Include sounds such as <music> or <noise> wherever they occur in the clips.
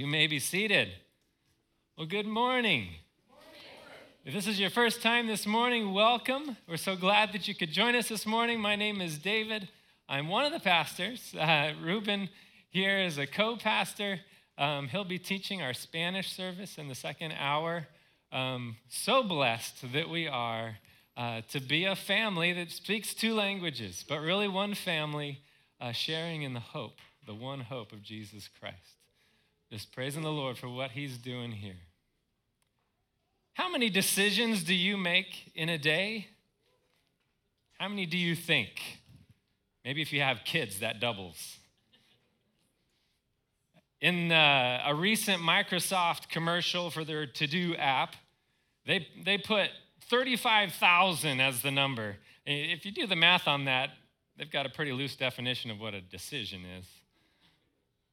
You may be seated. Well, good morning. If this is your first time this morning, welcome. We're so glad that you could join us this morning. My name is David. I'm one of the pastors. Uh, Ruben here is a co pastor. Um, he'll be teaching our Spanish service in the second hour. Um, so blessed that we are uh, to be a family that speaks two languages, but really one family uh, sharing in the hope, the one hope of Jesus Christ. Just praising the Lord for what he's doing here. How many decisions do you make in a day? How many do you think? Maybe if you have kids, that doubles. In uh, a recent Microsoft commercial for their to do app, they, they put 35,000 as the number. If you do the math on that, they've got a pretty loose definition of what a decision is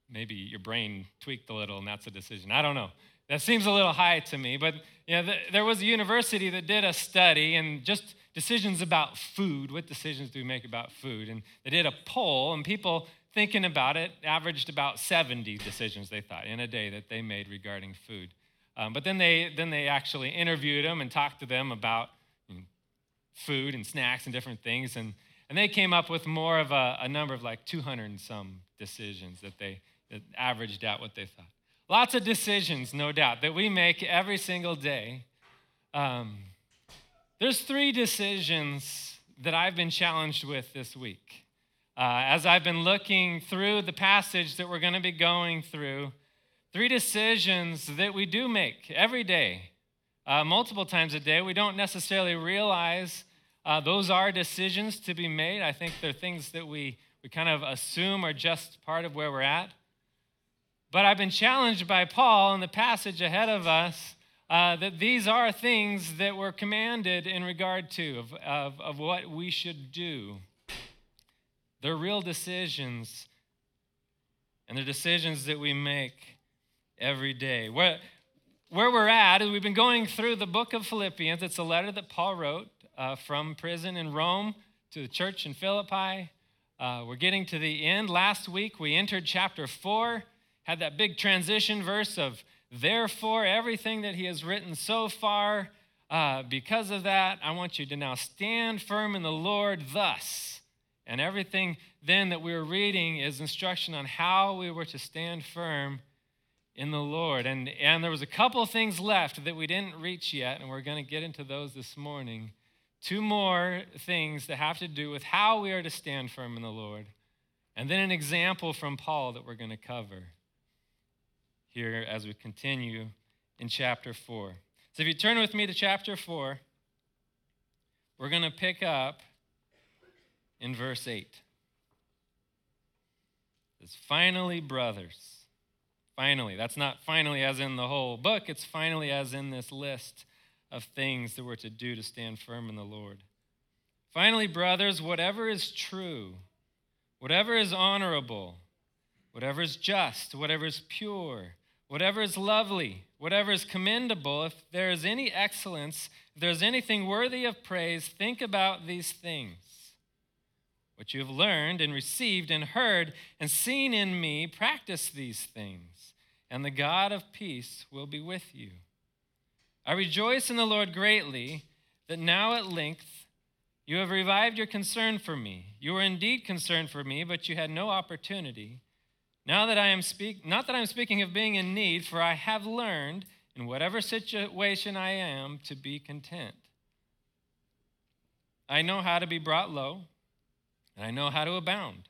maybe your brain tweaked a little and that's a decision. I don't know. That seems a little high to me, but you know, the, there was a university that did a study and just decisions about food. What decisions do we make about food? And they did a poll, and people thinking about it averaged about 70 decisions they thought in a day that they made regarding food. Um, but then they then they actually interviewed them and talked to them about you know, food and snacks and different things, and and they came up with more of a, a number of like 200 and some decisions that they averaged out what they thought. Lots of decisions, no doubt, that we make every single day. Um, there's three decisions that I've been challenged with this week. Uh, as I've been looking through the passage that we're going to be going through, three decisions that we do make every day, uh, multiple times a day. We don't necessarily realize uh, those are decisions to be made. I think they're things that we, we kind of assume are just part of where we're at. But I've been challenged by Paul in the passage ahead of us uh, that these are things that we're commanded in regard to, of, of, of what we should do. They're real decisions, and they're decisions that we make every day. Where, where we're at is we've been going through the book of Philippians. It's a letter that Paul wrote uh, from prison in Rome to the church in Philippi. Uh, we're getting to the end. Last week we entered chapter 4 had that big transition verse of, therefore, everything that he has written so far, uh, because of that, I want you to now stand firm in the Lord thus. And everything then that we were reading is instruction on how we were to stand firm in the Lord. And, and there was a couple things left that we didn't reach yet, and we're going to get into those this morning. Two more things that have to do with how we are to stand firm in the Lord. And then an example from Paul that we're going to cover here as we continue in chapter 4. So if you turn with me to chapter 4, we're going to pick up in verse 8. It's finally, brothers. Finally. That's not finally as in the whole book, it's finally as in this list of things that we're to do to stand firm in the Lord. Finally, brothers, whatever is true, whatever is honorable, whatever is just, whatever is pure, whatever is lovely, whatever is commendable, if there is any excellence, if there is anything worthy of praise, think about these things. What you have learned and received and heard and seen in me, practice these things, and the God of peace will be with you. I rejoice in the Lord greatly that now at length you have revived your concern for me. You were indeed concerned for me, but you had no opportunity. Now that I am speak, not that I'm speaking of being in need, for I have learned in whatever situation I am to be content. I know how to be brought low, and I know how to abound.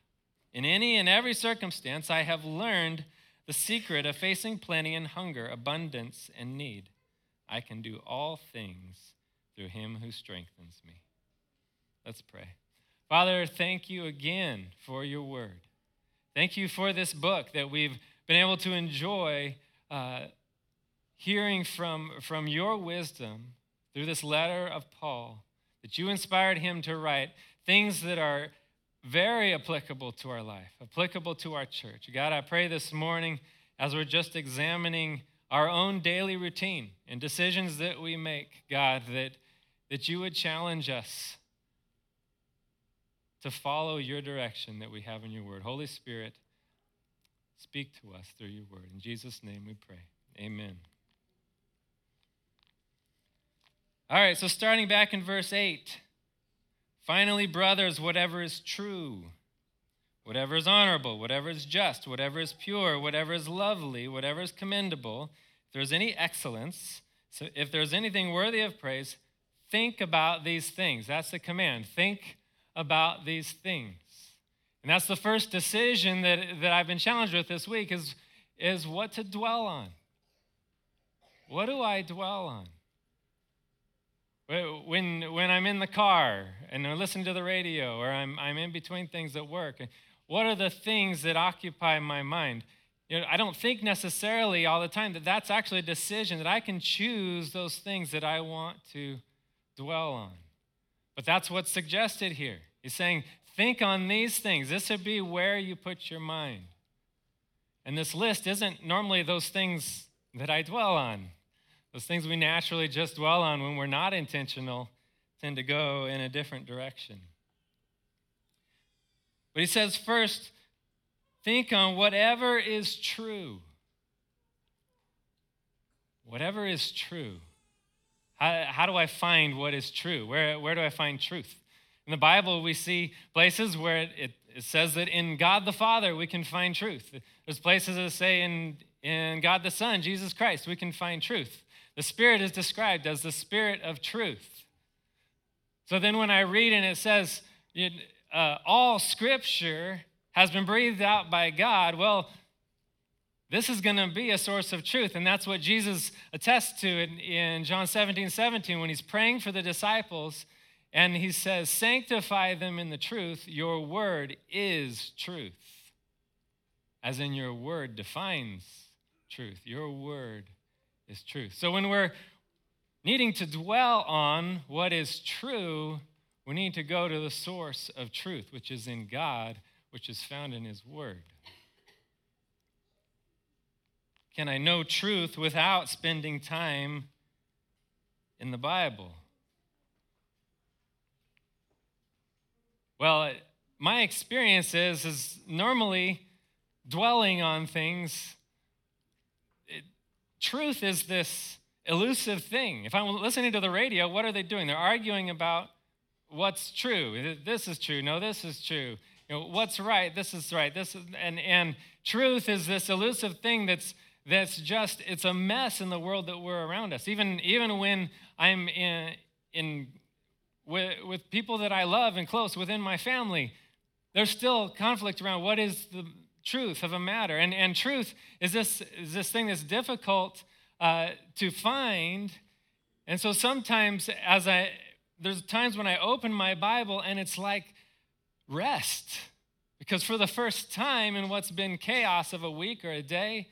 In any and every circumstance, I have learned the secret of facing plenty and hunger, abundance and need. I can do all things through him who strengthens me. Let's pray. Father, thank you again for your word. Thank you for this book that we've been able to enjoy uh, hearing from, from your wisdom through this letter of Paul, that you inspired him to write things that are very applicable to our life, applicable to our church. God, I pray this morning as we're just examining our own daily routine and decisions that we make, God, that, that you would challenge us to follow your direction that we have in your word. Holy Spirit, Speak to us through your word. In Jesus' name we pray. Amen. All right, so starting back in verse 8. Finally, brothers, whatever is true, whatever is honorable, whatever is just, whatever is pure, whatever is lovely, whatever is commendable, if there's any excellence, so if there's anything worthy of praise, think about these things. That's the command. Think about these things. And that's the first decision that, that I've been challenged with this week is, is what to dwell on. What do I dwell on? When, when I'm in the car and I'm listening to the radio or I'm, I'm in between things at work, what are the things that occupy my mind? You know, I don't think necessarily all the time that that's actually a decision, that I can choose those things that I want to dwell on. But that's what's suggested here. He's saying, think on these things. This would be where you put your mind. And this list isn't normally those things that I dwell on. Those things we naturally just dwell on when we're not intentional tend to go in a different direction. But he says, first, think on whatever is true. Whatever is true. How, how do I find what is true? Where, where do I find truth? In the Bible, we see places where it, it, says that in God the Father we can find truth. There's places that say in, in God the Son, Jesus Christ, we can find truth. The Spirit is described as the Spirit of truth. So then when I read and it says, uh, all scripture has been breathed out by God, well, this is going to be a source of truth. And that's what Jesus attests to in, in John 17 17 when he's praying for the disciples. And he says, Sanctify them in the truth. Your word is truth. As in, your word defines truth. Your word is truth. So when we're needing to dwell on what is true, we need to go to the source of truth, which is in God, which is found in His Word. Can I know truth without spending time in the Bible? Well, my experience is, is normally dwelling on things truth is this elusive thing. If I'm listening to the radio, what are they doing? They're arguing about what's true. This is true. No, this is true. You know, what's right? This is right. This is and and truth is this elusive thing that's that's just it's a mess in the world that we're around us. Even even when I'm in in with, with people that I love and close within my family, there's still conflict around what is the truth of a matter. And, and truth is this, is this thing that's difficult uh, to find. And so sometimes, as I, there's times when I open my Bible and it's like rest. Because for the first time in what's been chaos of a week or a day,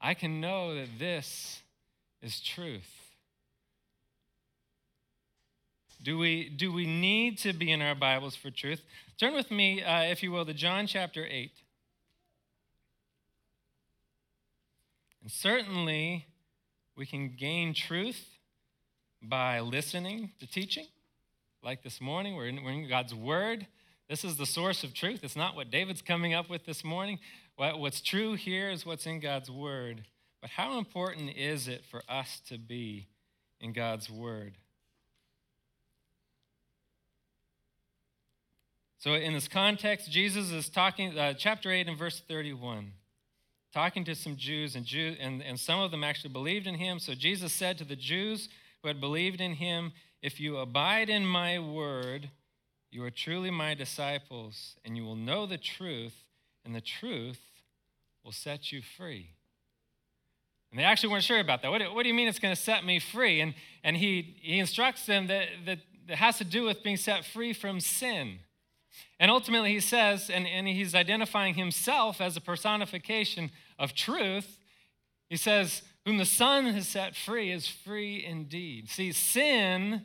I can know that this is truth. Do we, do we need to be in our Bibles for truth? Turn with me, uh, if you will, to John chapter 8. And certainly, we can gain truth by listening to teaching, like this morning. We're in, we're in, God's Word. This is the source of truth. It's not what David's coming up with this morning. What, what's true here is what's in God's Word. But how important is it for us to be in God's Word? So, in this context, Jesus is talking, uh, chapter 8 and verse 31 talking to some Jews, and, Jew, and, and some of them actually believed in him. So Jesus said to the Jews who had believed in him, If you abide in my word, you are truly my disciples, and you will know the truth, and the truth will set you free. And they actually weren't sure about that. What do, what do you mean it's going to set me free? And, and he, he instructs them that, that it has to do with being set free from sin. And ultimately, he says, and, and he's identifying himself as a personification of truth. He says, Whom the Son has set free is free indeed. See, sin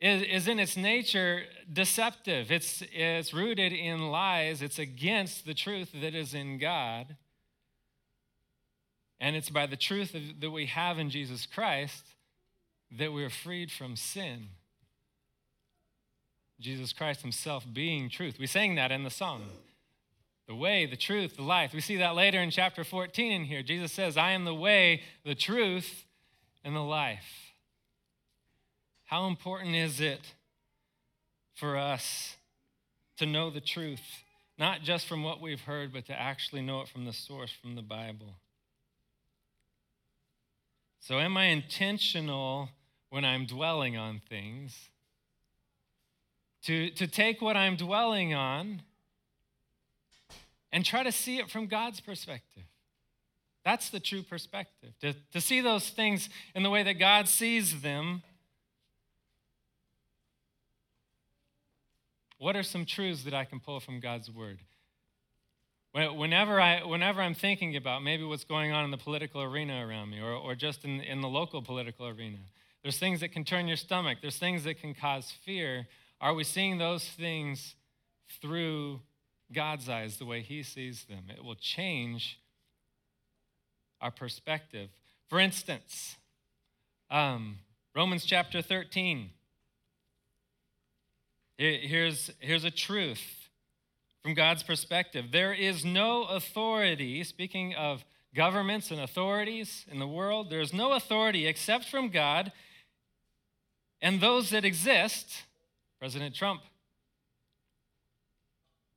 is, is in its nature deceptive, it's, it's rooted in lies, it's against the truth that is in God. And it's by the truth that we have in Jesus Christ that we're freed from sin. Jesus Christ himself being truth. We sang that in the song. the way, the truth, the life. We see that later in chapter 14 in here. Jesus says, I am the way, the truth, and the life. How important is it for us to know the truth, not just from what we've heard, but to actually know it from the source, from the Bible? So, am I intentional when I'm dwelling on things? To, to take what I'm dwelling on and try to see it from God's perspective. That's the true perspective. To, to see those things in the way that God sees them. What are some truths that I can pull from God's word? Whenever, I, whenever I'm thinking about maybe what's going on in the political arena around me or, or just in, in the local political arena, there's things that can turn your stomach, there's things that can cause fear. Are we seeing those things through God's eyes the way He sees them? It will change our perspective. For instance, um, Romans chapter 13. Here's, here's a truth from God's perspective. There is no authority, speaking of governments and authorities in the world, there is no authority except from God, and those that exist, President Trump,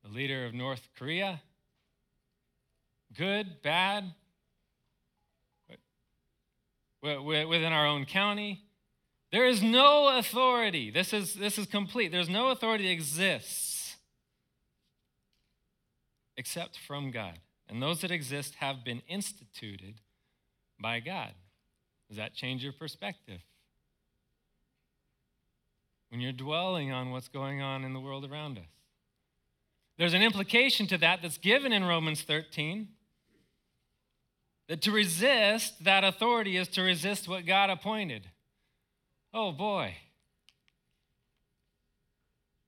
the leader of North Korea, good, bad, within our own county. There is no authority. This is, this is complete. There's no authority that exists except from God. And those that exist have been instituted by God. Does that change your perspective? When you're dwelling on what's going on in the world around us, there's an implication to that that's given in Romans 13 that to resist that authority is to resist what God appointed. Oh boy.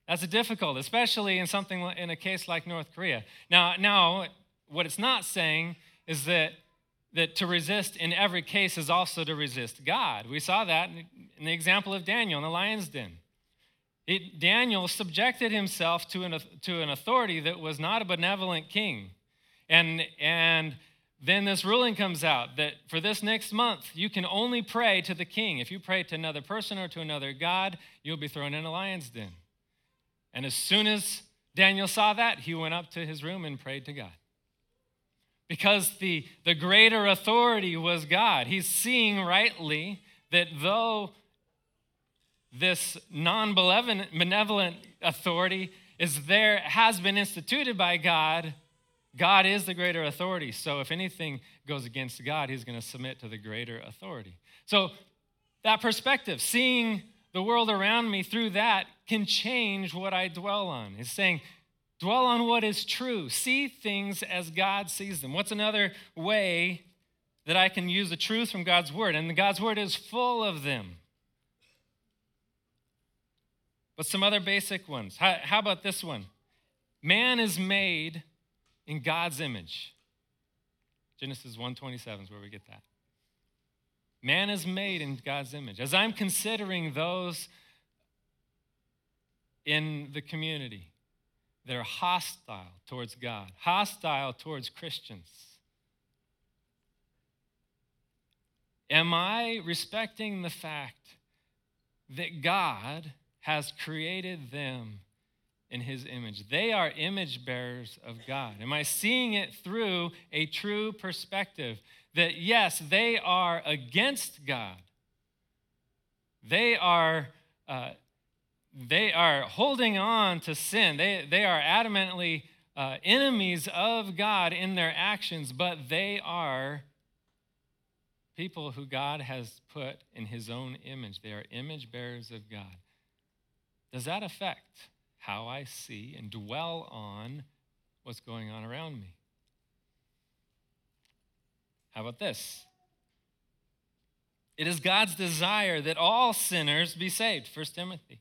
That's difficult, especially in something in a case like North Korea. Now, now, what it's not saying is that that to resist in every case is also to resist God. We saw that in the example of Daniel in the lion's den. It, Daniel subjected himself to an, to an authority that was not a benevolent king. And, and then this ruling comes out that for this next month, you can only pray to the king. If you pray to another person or to another God, you'll be thrown in a lion's den. And as soon as Daniel saw that, he went up to his room and prayed to God. Because the, the greater authority was God. He's seeing rightly that though this non benevolent authority is there, has been instituted by God, God is the greater authority. So if anything goes against God, he's going to submit to the greater authority. So that perspective, seeing the world around me through that can change what I dwell on. He's saying, dwell on what is true. See things as God sees them. What's another way that I can use the truth from God's word? And God's word is full of them. But some other basic ones. How, how about this one? Man is made in God's image. Genesis 1:27 is where we get that. Man is made in God's image. As I'm considering those in the community that are hostile towards God, hostile towards Christians, am I respecting the fact that God has created them in his image. They are image bearers of God. Am I seeing it through a true perspective that yes, they are against God. They are, uh, they are holding on to sin. They, they are adamantly uh, enemies of God in their actions, but they are people who God has put in his own image. They are image bearers of God. Does that affect how I see and dwell on what's going on around me? How about this? It is God's desire that all sinners be saved. 1 Timothy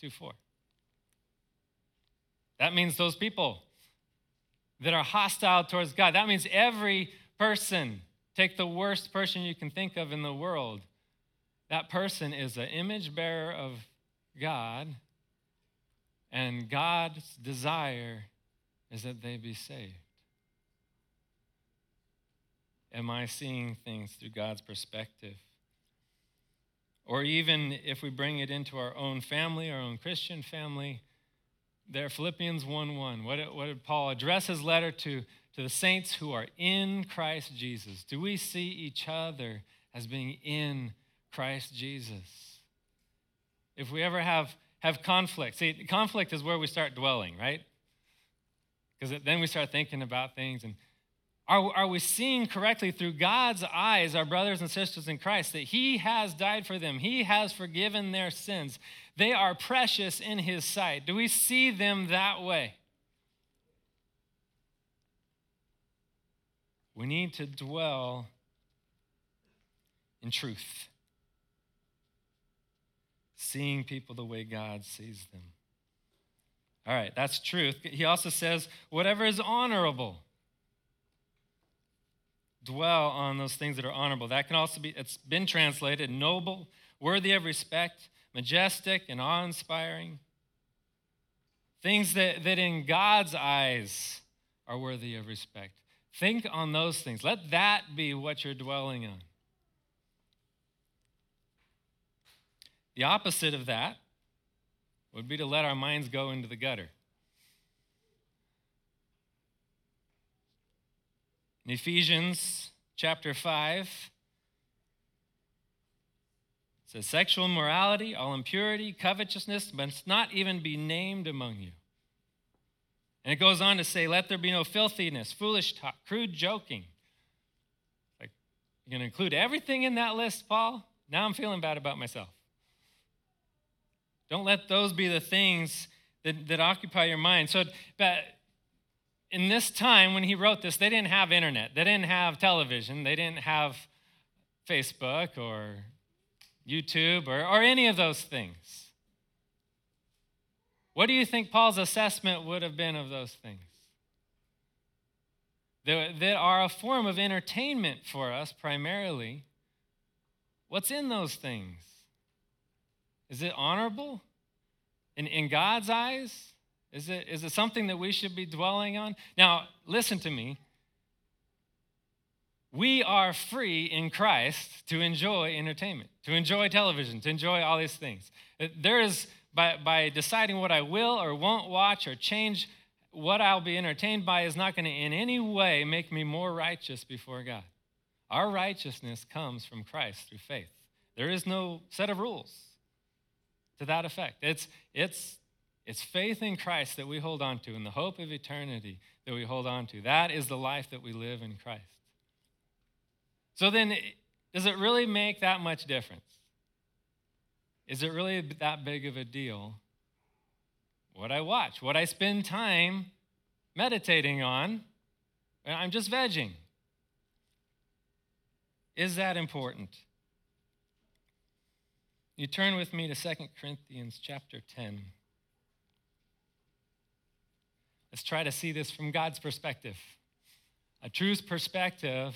2 4. That means those people that are hostile towards God. That means every person, take the worst person you can think of in the world, that person is an image bearer of God, and God's desire is that they be saved. Am I seeing things through God's perspective? Or even if we bring it into our own family, our own Christian family, there, Philippians 1 1. What did, what did Paul address his letter to, to the saints who are in Christ Jesus? Do we see each other as being in Christ Jesus? If we ever have, have conflict, see, conflict is where we start dwelling, right? Because then we start thinking about things and are, are we seeing correctly through God's eyes, our brothers and sisters in Christ, that He has died for them? He has forgiven their sins. They are precious in His sight. Do we see them that way? We need to dwell in truth, seeing people the way God sees them. All right, that's truth. He also says, whatever is honorable dwell on those things that are honorable. That can also be, it's been translated noble, worthy of respect, majestic, and awe inspiring. Things that, that in God's eyes are worthy of respect. Think on those things. Let that be what you're dwelling on. The opposite of that would be to let our minds go into the gutter. In Ephesians chapter 5, it says, Sexual immorality, all impurity, covetousness must not even be named among you. And it goes on to say, Let there be no filthiness, foolish talk, crude joking. Like, you're going to include everything in that list, Paul? Now I'm feeling bad about myself. Don't let those be the things that, that occupy your mind. So, but in this time when he wrote this, they didn't have internet, they didn't have television, they didn't have Facebook or YouTube or, or any of those things. What do you think Paul's assessment would have been of those things? That, that are a form of entertainment for us primarily. What's in those things? Is it honorable in, in God's eyes? Is it, is it something that we should be dwelling on? Now, listen to me. We are free in Christ to enjoy entertainment, to enjoy television, to enjoy all these things. Uh, there is, by, by deciding what I will or won't watch or change what I'll be entertained by, is not going to in any way make me more righteous before God. Our righteousness comes from Christ through faith. There is no set of rules to that effect. It's, it's it's faith in Christ that we hold on to and the hope of eternity that we hold on to. That is the life that we live in Christ. So then, does it really make that much difference? Is it really that big of a deal what I watch, what I spend time meditating on? I'm just vegging. Is that important? You turn with me to 2 Corinthians chapter 10. Let's try to see this from God's perspective, a true perspective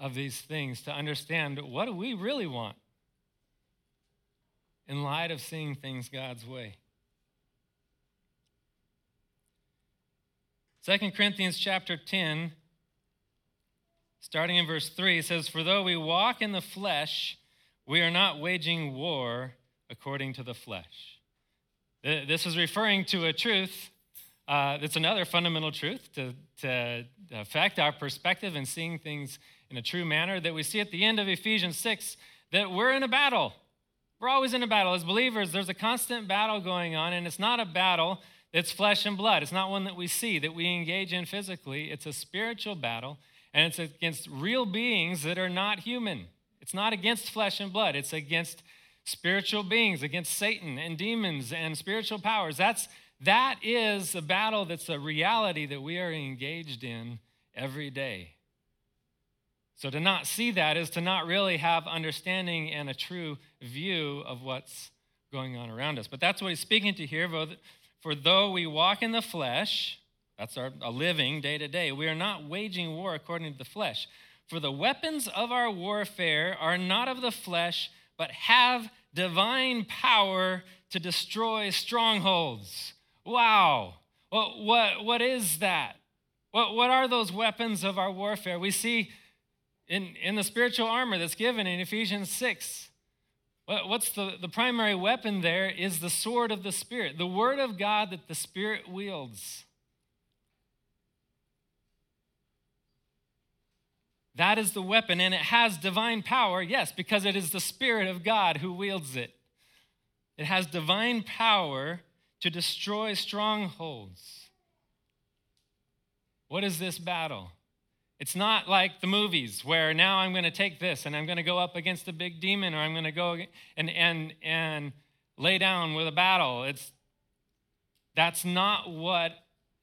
of these things to understand what do we really want in light of seeing things God's way. 2 Corinthians chapter 10, starting in verse 3, says, For though we walk in the flesh, we are not waging war according to the flesh. This is referring to a truth uh, that's another fundamental truth to, to affect our perspective and seeing things in a true manner that we see at the end of Ephesians 6 that we're in a battle. We're always in a battle. As believers, there's a constant battle going on, and it's not a battle that's flesh and blood. It's not one that we see, that we engage in physically. It's a spiritual battle, and it's against real beings that are not human. It's not against flesh and blood, it's against spiritual beings, against Satan and demons and spiritual powers. That's that is a battle that's a reality that we are engaged in every day. So to not see that is to not really have understanding and a true view of what's going on around us. But that's what he's speaking to here. For though we walk in the flesh, that's our a living day to day, we are not waging war according to the flesh. For the weapons of our warfare are not of the flesh, but have divine power to destroy strongholds. Wow. Well, what, what is that? What, what are those weapons of our warfare? We see in, in the spiritual armor that's given in Ephesians 6. What, what's the, the primary weapon there is the sword of the Spirit, the word of God that the Spirit wields. That is the weapon, and it has divine power, yes, because it is the Spirit of God who wields it. It has divine power to destroy strongholds. What is this battle? It's not like the movies where now I'm going to take this and I'm going to go up against a big demon or I'm going to go and, and, and lay down with a battle. It's, that's not what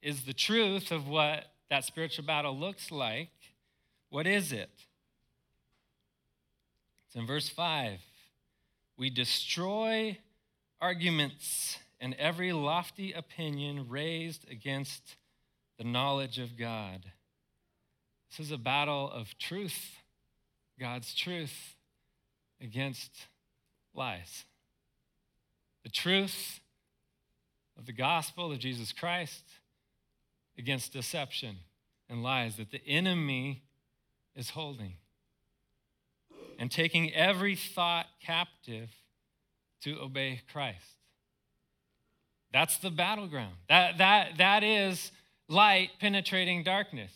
is the truth of what that spiritual battle looks like. What is it? It's in verse 5. We destroy arguments and every lofty opinion raised against the knowledge of God. This is a battle of truth, God's truth, against lies. The truth of the gospel of Jesus Christ against deception and lies that the enemy is holding and taking every thought captive to obey Christ. That's the battleground. That, that, that is light penetrating darkness.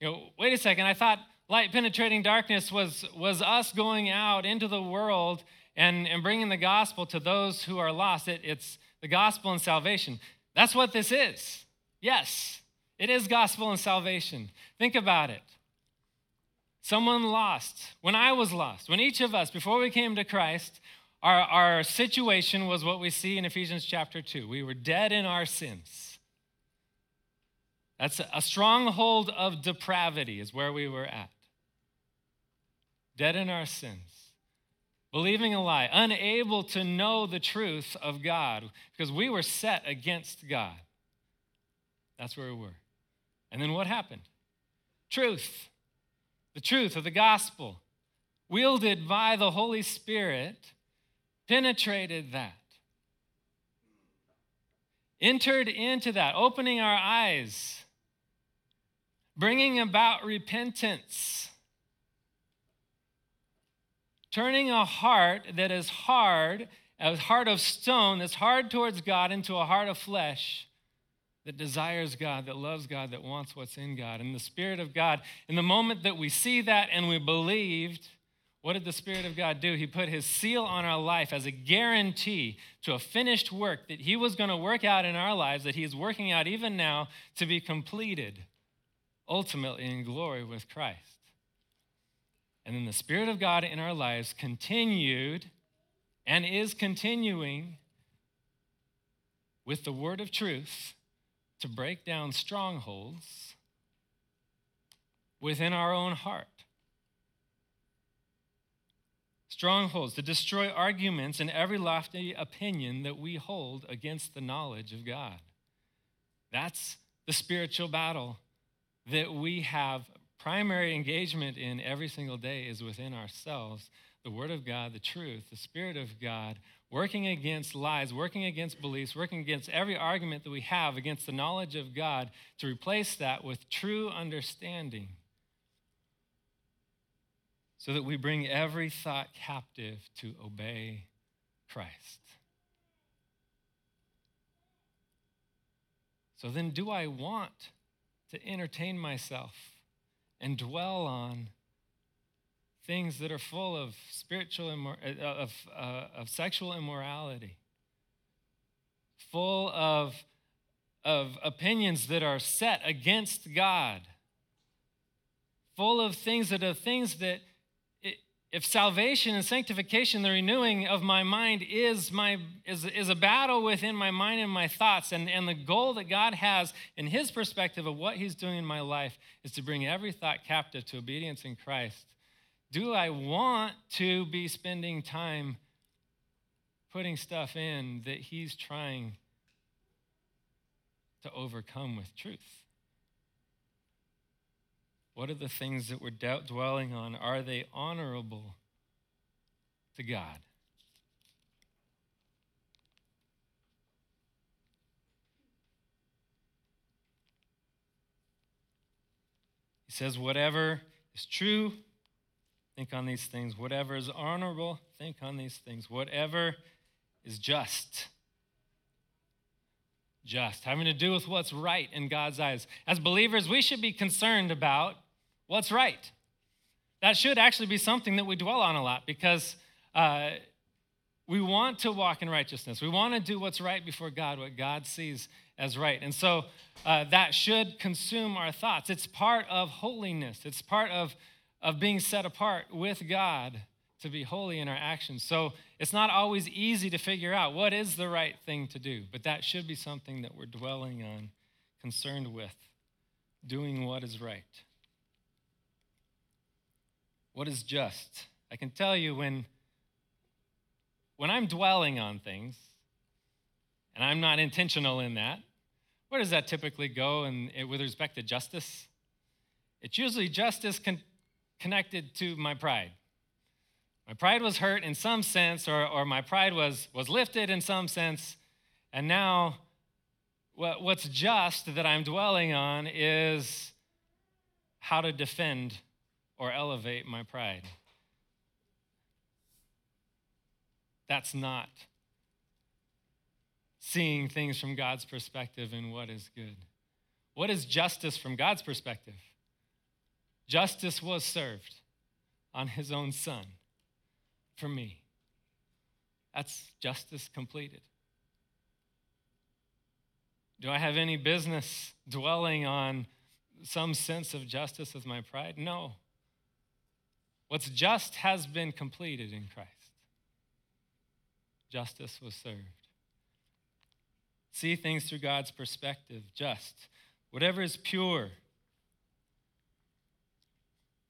You know, wait a second, I thought light penetrating darkness was, was us going out into the world and, and bringing the gospel to those who are lost. It, it's the gospel and salvation. That's what this is. Yes, it is gospel and salvation. Think about it. Someone lost. When I was lost, when each of us, before we came to Christ, our, our situation was what we see in Ephesians chapter 2. We were dead in our sins. That's a stronghold of depravity, is where we were at. Dead in our sins, believing a lie, unable to know the truth of God because we were set against God. That's where we were. And then what happened? Truth the truth of the gospel, wielded by the Holy Spirit, penetrated that. Entered into that, opening our eyes, bringing about repentance, turning a heart that is hard, a heart of stone that's hard towards God, into a heart of flesh that desires God, that loves God, that wants what's in God. And the Spirit of God, in the moment that we see that and we believed, what did the Spirit of God do? He put His seal on our life as a guarantee to a finished work that He was going to work out in our lives, that He is working out even now to be completed, ultimately in glory with Christ. And then the Spirit of God in our lives continued and is continuing with the word of truth to break down strongholds within our own heart. Strongholds to destroy arguments and every lofty opinion that we hold against the knowledge of God. That's the spiritual battle that we have primary engagement in every single day is within ourselves the Word of God, the truth, the Spirit of God, working against lies, working against beliefs, working against every argument that we have against the knowledge of God, to replace that with true understanding so that we bring every thought captive to obey Christ. So then, do I want to entertain myself and dwell on things that are full of spiritual immor- uh, of, uh, of sexual immorality, full of, of opinions that are set against God, full of things that are things that if salvation and sanctification, the renewing of my mind is, my, is, is a battle within my mind and my thoughts, and, and the goal that God has in His perspective of what He's doing in my life is to bring every thought captive to obedience in Christ, do I want to be spending time putting stuff in that he's trying to overcome with truth? What are the things that we're dwelling on? Are they honorable to God? He says, whatever is true, think on these things. Whatever is honorable, think on these things. Whatever is just. Just, having to do with what's right in God's eyes. As believers, we should be concerned about what's right. That should actually be something that we dwell on a lot because uh, we want to walk in righteousness. We want to do what's right before God, what God sees as right. And so uh, that should consume our thoughts. It's part of holiness, it's part of, of being set apart with God to be holy in our actions. So it's not always easy to figure out what is the right thing to do, but that should be something that we're dwelling on, concerned with, doing what is right. What is just? I can tell you when when I'm dwelling on things, and I'm not intentional in that, where does that typically go in, with respect to justice? It's usually justice con- connected to my pride. My pride was hurt in some sense, or, or my pride was, was lifted in some sense, and now what, what's just that I'm dwelling on is how to defend or elevate my pride. That's not seeing things from God's perspective and what is good. What is justice from God's perspective? Justice was served on his own son for me. That's justice completed. Do I have any business dwelling on some sense of justice as my pride? No. What's just has been completed in Christ justice was served. See things through God's perspective, just. Whatever is pure,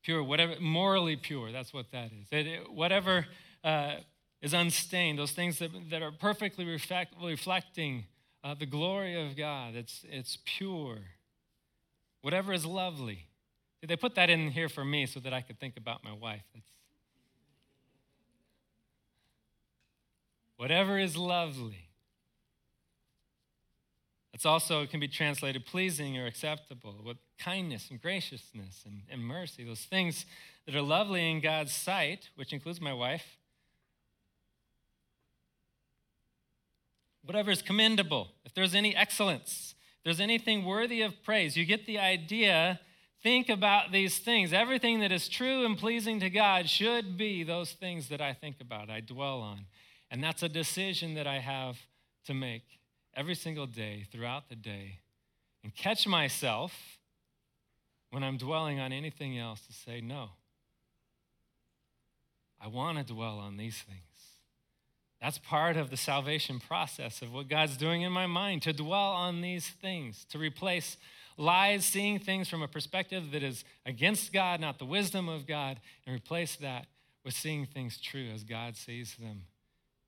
pure, whatever, morally pure, that's what that is. It, it, whatever uh, is unstained, those things that, that are perfectly reflect, reflecting uh, the glory of God, it's, it's pure. Whatever is lovely. They put that in here for me so that I could think about my wife. That's whatever is lovely. It's also, it can be translated pleasing or acceptable with kindness and graciousness and, and mercy, those things that are lovely in God's sight, which includes my wife. Whatever is commendable, if there's any excellence, if there's anything worthy of praise, you get the idea. Think about these things. Everything that is true and pleasing to God should be those things that I think about, I dwell on. And that's a decision that I have to make every single day throughout the day and catch myself when I'm dwelling on anything else to say, no. I want to dwell on these things. That's part of the salvation process of what God's doing in my mind to dwell on these things, to replace lies, seeing things from a perspective that is against God, not the wisdom of God, and replace that with seeing things true as God sees them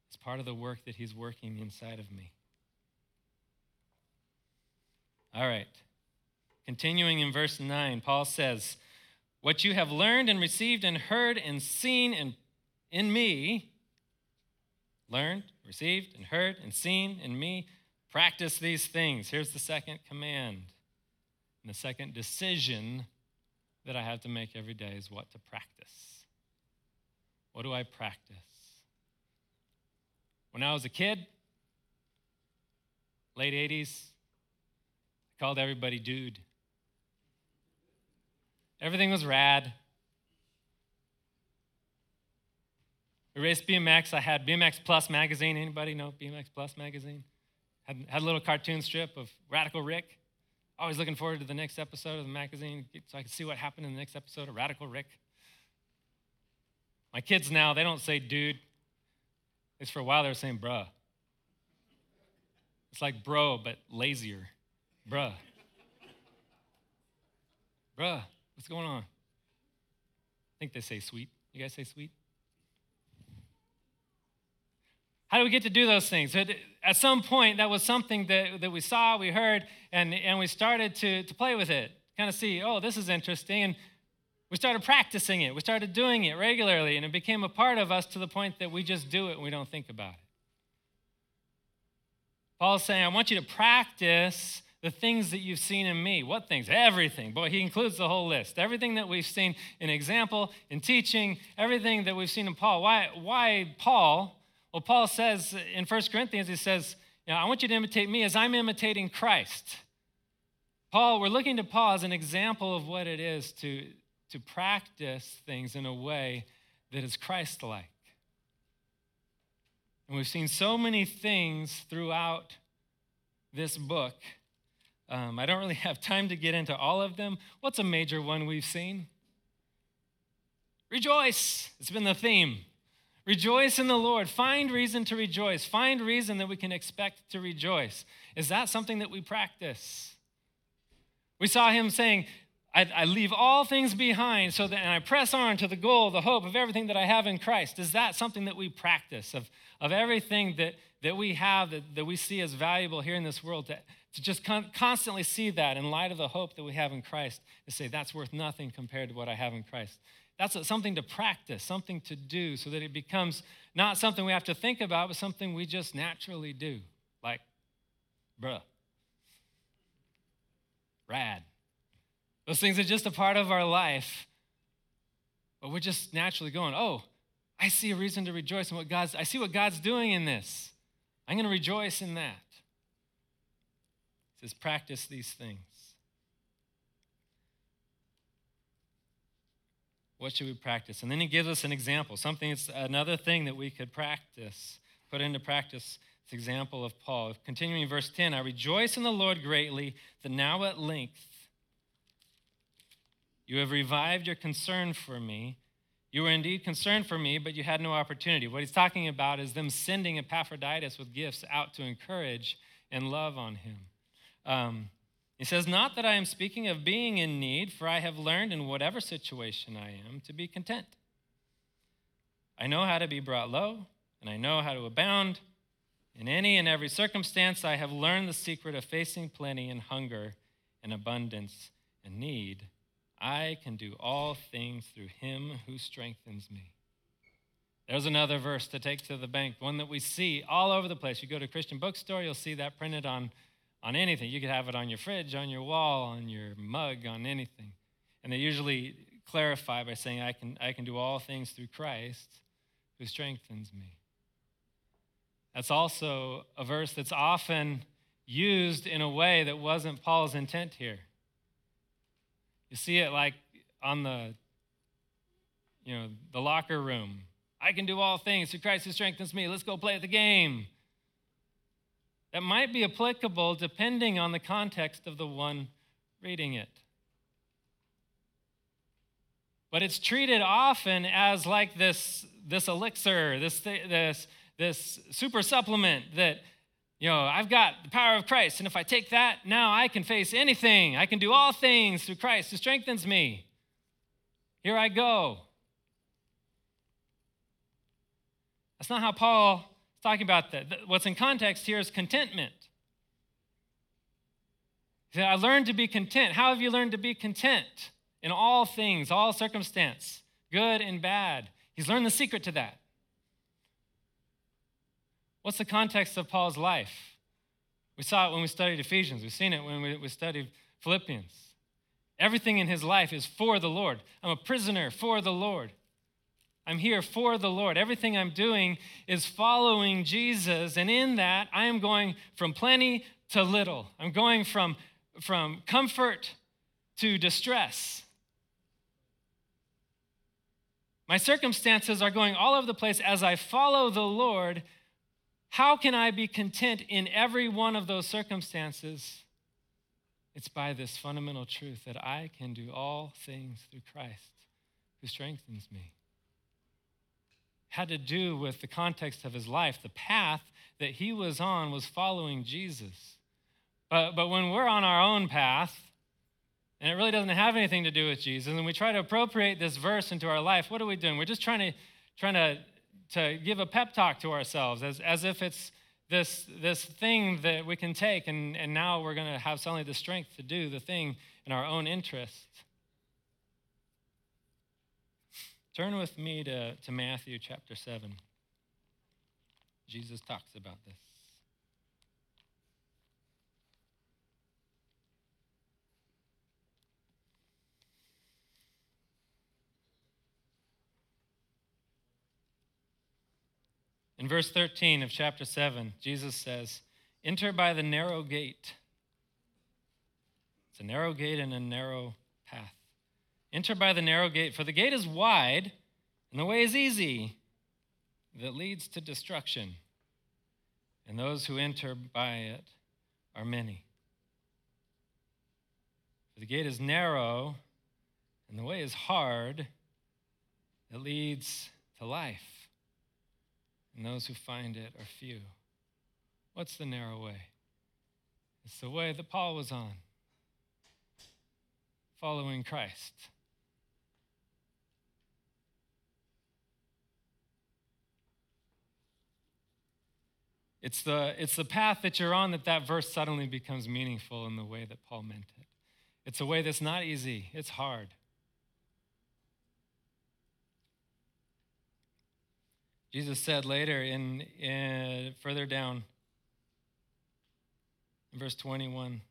it's part of the work that He's working inside of me. All right. Continuing in verse 9, Paul says, What you have learned and received and heard and seen in, in me, learned, received, and heard and seen in me, practice these things. Here's the second command. And the second decision that I have to make every day is what to practice. What do I practice? When I was a kid, late 80s, I called everybody dude. Everything was rad. We raced BMX. I had BMX Plus magazine. Anybody know BMX Plus magazine? Had, had a little cartoon strip of Radical Rick. Always looking forward to the next episode of the magazine so I could see what happened in the next episode of Radical Rick. My kids now, they don't say dude, at least for a while, they were saying bruh. It's like bro, but lazier. Bruh. Bruh, what's going on? I think they say sweet. You guys say sweet? How do we get to do those things? At some point, that was something that, that we saw, we heard, and, and we started to, to play with it. Kind of see, oh, this is interesting. And we started practicing it. We started doing it regularly, and it became a part of us to the point that we just do it and we don't think about it. Paul's saying, I want you to practice the things that you've seen in me. What things? Everything. Boy, he includes the whole list. Everything that we've seen in example, in teaching, everything that we've seen in Paul. Why, why Paul? Well, Paul says in 1 Corinthians, he says, you know, I want you to imitate me as I'm imitating Christ. Paul, we're looking to Paul as an example of what it is to, to practice things in a way that is Christ like. And we've seen so many things throughout this book. Um, I don't really <laughs> have time to get into all of them. What's a major one we've seen? Rejoice. It's been the theme. Rejoice in the Lord. Find reason to rejoice. Find reason that we can expect to rejoice. Is that something that we practice? We saw him saying, I, I, leave all things behind so that and I press on to the goal, the hope of everything that I have in Christ. Is that something that we practice of, of everything that, that we have that, that we see as valuable here in this world to, to just con- constantly see that in light of the hope that we have in Christ to say that's worth nothing compared to what I have in Christ. That's a, something to practice, something to do so that it becomes not something we have to think about, but something we just naturally do. Like, bruh, rad. Those things are just a part of our life. But we're just naturally going, oh, I see a reason to rejoice in what God's, I see what God's doing in this. I'm going to rejoice in that. Says, practice these things. What should we practice? And then he gives us an example, something, it's another thing that we could practice, put into practice. This example of Paul. Continuing verse 10, I rejoice in the Lord greatly that now at length you have revived your concern for me. You were indeed concerned for me, but you had no opportunity. What he's talking about is them sending Epaphroditus with gifts out to encourage and love on him. Um, he says, Not that I am speaking of being in need, for I have learned in whatever situation I am to be content. I know how to be brought low, and I know how to abound. In any and every circumstance, I have learned the secret of facing plenty and hunger and abundance and need. I can do all things through him who strengthens me. There's another verse to take to the bank, one that we see all over the place. You go to a Christian bookstore, you'll see that printed on, on anything. You could have it on your fridge, on your wall, on your mug, on anything. And they usually clarify by saying, I can, I can do all things through Christ who strengthens me. That's also a verse that's often used in a way that wasn't Paul's intent here. You see it like on the, you know, the locker room. I can do all things through Christ who strengthens me. Let's go play at the game. That might be applicable depending on the context of the one reading it. But it's treated often as like this, this elixir, this, this, this super supplement that you know, I've got the power of Christ, and if I take that, now I can face anything. I can do all things through Christ who strengthens me. Here I go. That's not how Paul is talking about that. What's in context here is contentment. I learned to be content. How have you learned to be content in all things, all circumstance, good and bad? He's learned the secret to that. What's the context of Paul's life? We saw it when we studied Ephesians, we've seen it when we studied Philippians. Everything in his life is for the Lord. I'm a prisoner for the Lord. I'm here for the Lord. Everything I'm doing is following Jesus, and in that, I am going from plenty to little. I'm going from, from comfort to distress. My circumstances are going all over the place as I follow the Lord how can I be content in every one of those circumstances? It's by this fundamental truth that I can do all things through Christ who strengthens me. Had to do with the context of his life. The path that he was on was following Jesus. But, but when we're on our own path, and it really doesn't have anything to do with Jesus, and we try to appropriate this verse into our life, what are we doing? We're just trying to, trying to to give a pep talk to ourselves as, as if it's this, this thing that we can take, and, and now we're going to have suddenly the strength to do the thing in our own interest. Turn with me to, to Matthew chapter 7. Jesus talks about this. In verse 13 of chapter 7, Jesus says, Enter by the narrow gate. It's a narrow gate and a narrow path. Enter by the narrow gate, for the gate is wide and the way is easy that leads to destruction, and those who enter by it are many. For the gate is narrow and the way is hard that leads to life, and those who find it are few. What's the narrow way? It's the way that Paul was on, following Christ. It's the, it's the path that you're on that that verse suddenly becomes meaningful in the way that Paul meant it. It's a way that's not easy, it's hard. Jesus said later in, in further down in verse 21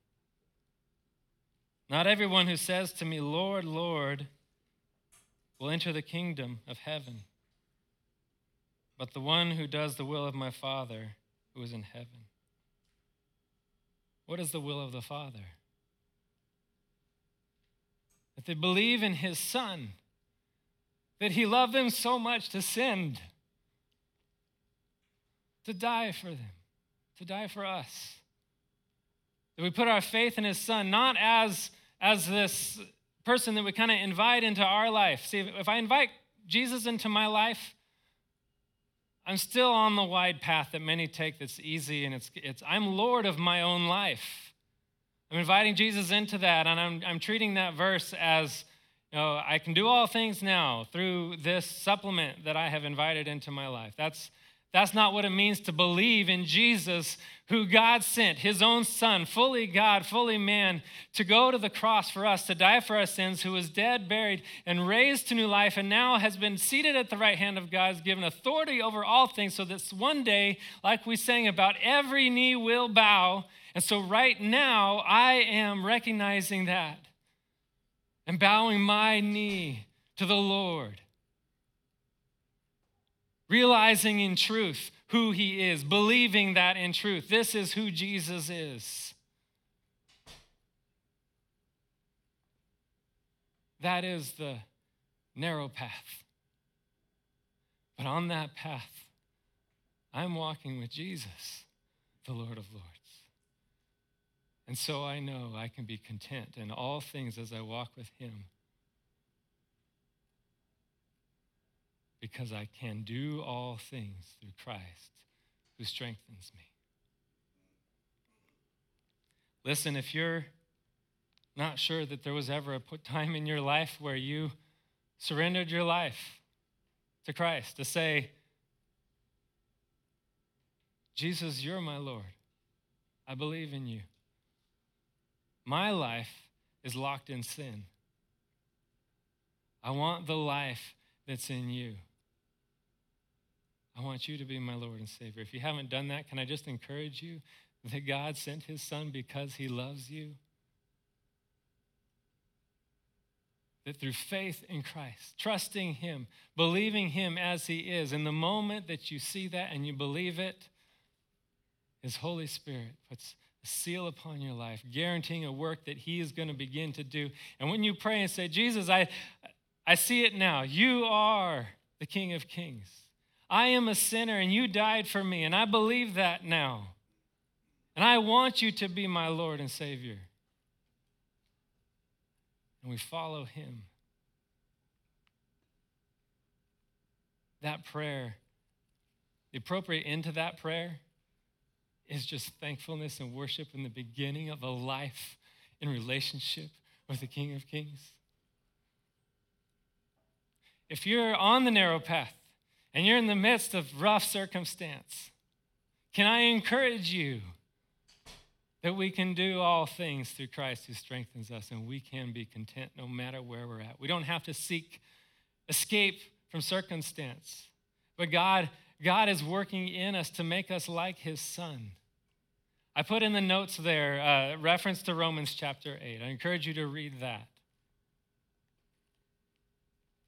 Not everyone who says to me, Lord, Lord, will enter the kingdom of heaven, but the one who does the will of my Father who is in heaven. What is the will of the Father? That they believe in his Son, that he loved them so much to send, to die for them, to die for us. That we put our faith in his Son, not as, as this person that we kind of invite into our life. See, if I invite Jesus into my life, I'm still on the wide path that many take that's easy and it's, it's I'm Lord of my own life. I'm inviting Jesus into that and I'm, I'm treating that verse as you know, I can do all things now through this supplement that I have invited into my life. That's, that's not what it means to believe in Jesus, who God sent, his own son, fully God, fully man, to go to the cross for us, to die for our sins, who was dead, buried, and raised to new life, and now has been seated at the right hand of God, given authority over all things, so that one day, like we sang about, every knee will bow. And so right now, I am recognizing that and bowing my knee to the Lord realizing in truth who he is, believing that in truth. This is who Jesus is. That is the narrow path. But on that path, I'm walking with Jesus, the Lord of Lords. And so I know I can be content in all things as I walk with him because I can do all things through Christ who strengthens me. Listen, if you're not sure that there was ever a time in your life where you surrendered your life to Christ to say, Jesus, you're my Lord. I believe in you. My life is locked in sin. I want the life that's in you. I want you to be my Lord and Savior. If you haven't done that, can I just encourage you that God sent his son because he loves you? That through faith in Christ, trusting him, believing him as he is, in the moment that you see that and you believe it, his Holy Spirit puts a seal upon your life, guaranteeing a work that he is going to begin to do. And when you pray and say, Jesus, I, I see it now. You are the King of Kings. I am a sinner and you died for me, and I believe that now. And I want you to be my Lord and Savior. And we follow him. That prayer, the appropriate end to that prayer is just thankfulness and worship in the beginning of a life in relationship with the King of Kings. If you're on the narrow path, and you're in the midst of rough circumstance, can I encourage you that we can do all things through Christ who strengthens us and we can be content no matter where we're at? We don't have to seek escape from circumstance, but God, God is working in us to make us like his son. I put in the notes there uh, reference to Romans chapter 8. I encourage you to read that.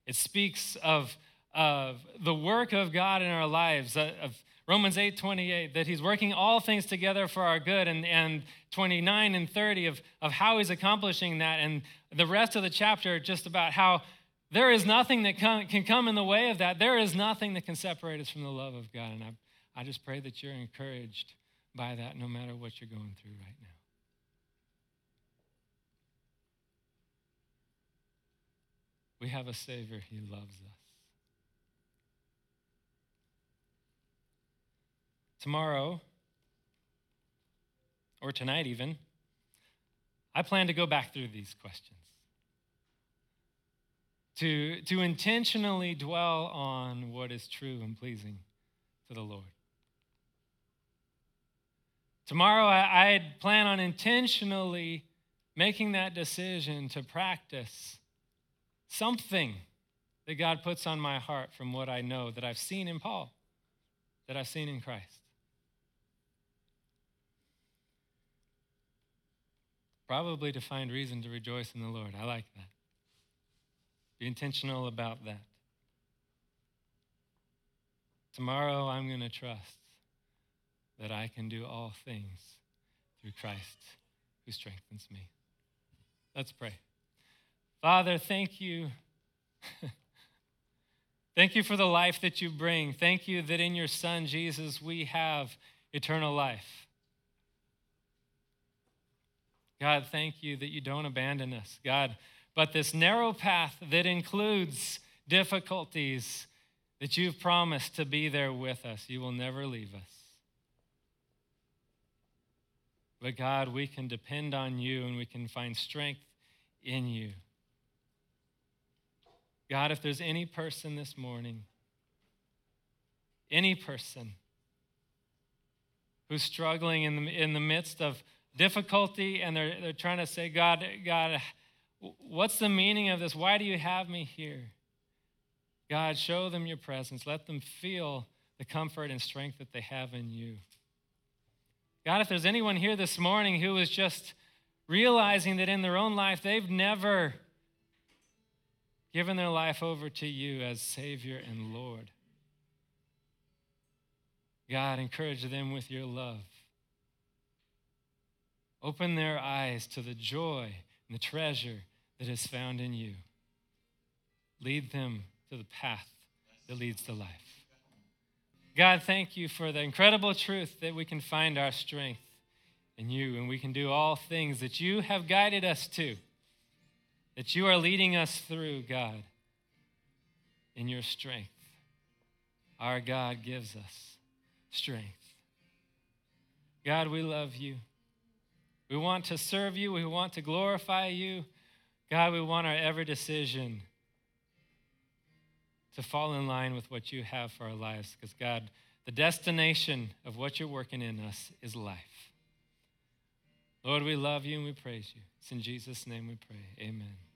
It speaks of of the work of God in our lives, uh, of Romans 8 28, that he's working all things together for our good, and, and 29 and 30 of, of how he's accomplishing that, and the rest of the chapter just about how there is nothing that can, can come in the way of that. There is nothing that can separate us from the love of God. And I, I just pray that you're encouraged by that no matter what you're going through right now. We have a Savior, He loves us. Tomorrow, or tonight even, I plan to go back through these questions. To, to intentionally dwell on what is true and pleasing to the Lord. Tomorrow, I, I plan on intentionally making that decision to practice something that God puts on my heart from what I know that I've seen in Paul, that I've seen in Christ. Probably to find reason to rejoice in the Lord. I like that. Be intentional about that. Tomorrow, I'm going to trust that I can do all things through Christ who strengthens me. Let's pray. Father, thank you. <laughs> thank you for the life that you bring. Thank you that in your Son, Jesus, we have eternal life. God, thank you that you don't abandon us, God. But this narrow path that includes difficulties, that you've promised to be there with us, you will never leave us. But God, we can depend on you and we can find strength in you. God, if there's any person this morning, any person who's struggling in the, in the midst of difficulty and they're, they're trying to say, God, God, what's the meaning of this? Why do you have me here? God, show them your presence. Let them feel the comfort and strength that they have in you. God, if there's anyone here this morning who is just realizing that in their own life they've never given their life over to you as Savior and Lord. God, encourage them with your love. Open their eyes to the joy and the treasure that is found in you. Lead them to the path that leads to life. God, thank you for the incredible truth that we can find our strength in you and we can do all things that you have guided us to that you are leading us through, God, in your strength. Our God gives us strength. God, we love you. We want to serve you. We want to glorify you. God, we want our every decision to fall in line with what you have for our lives. Because, God, the destination of what you're working in us is life. Lord, we love you and we praise you. It's in Jesus' name we pray. Amen.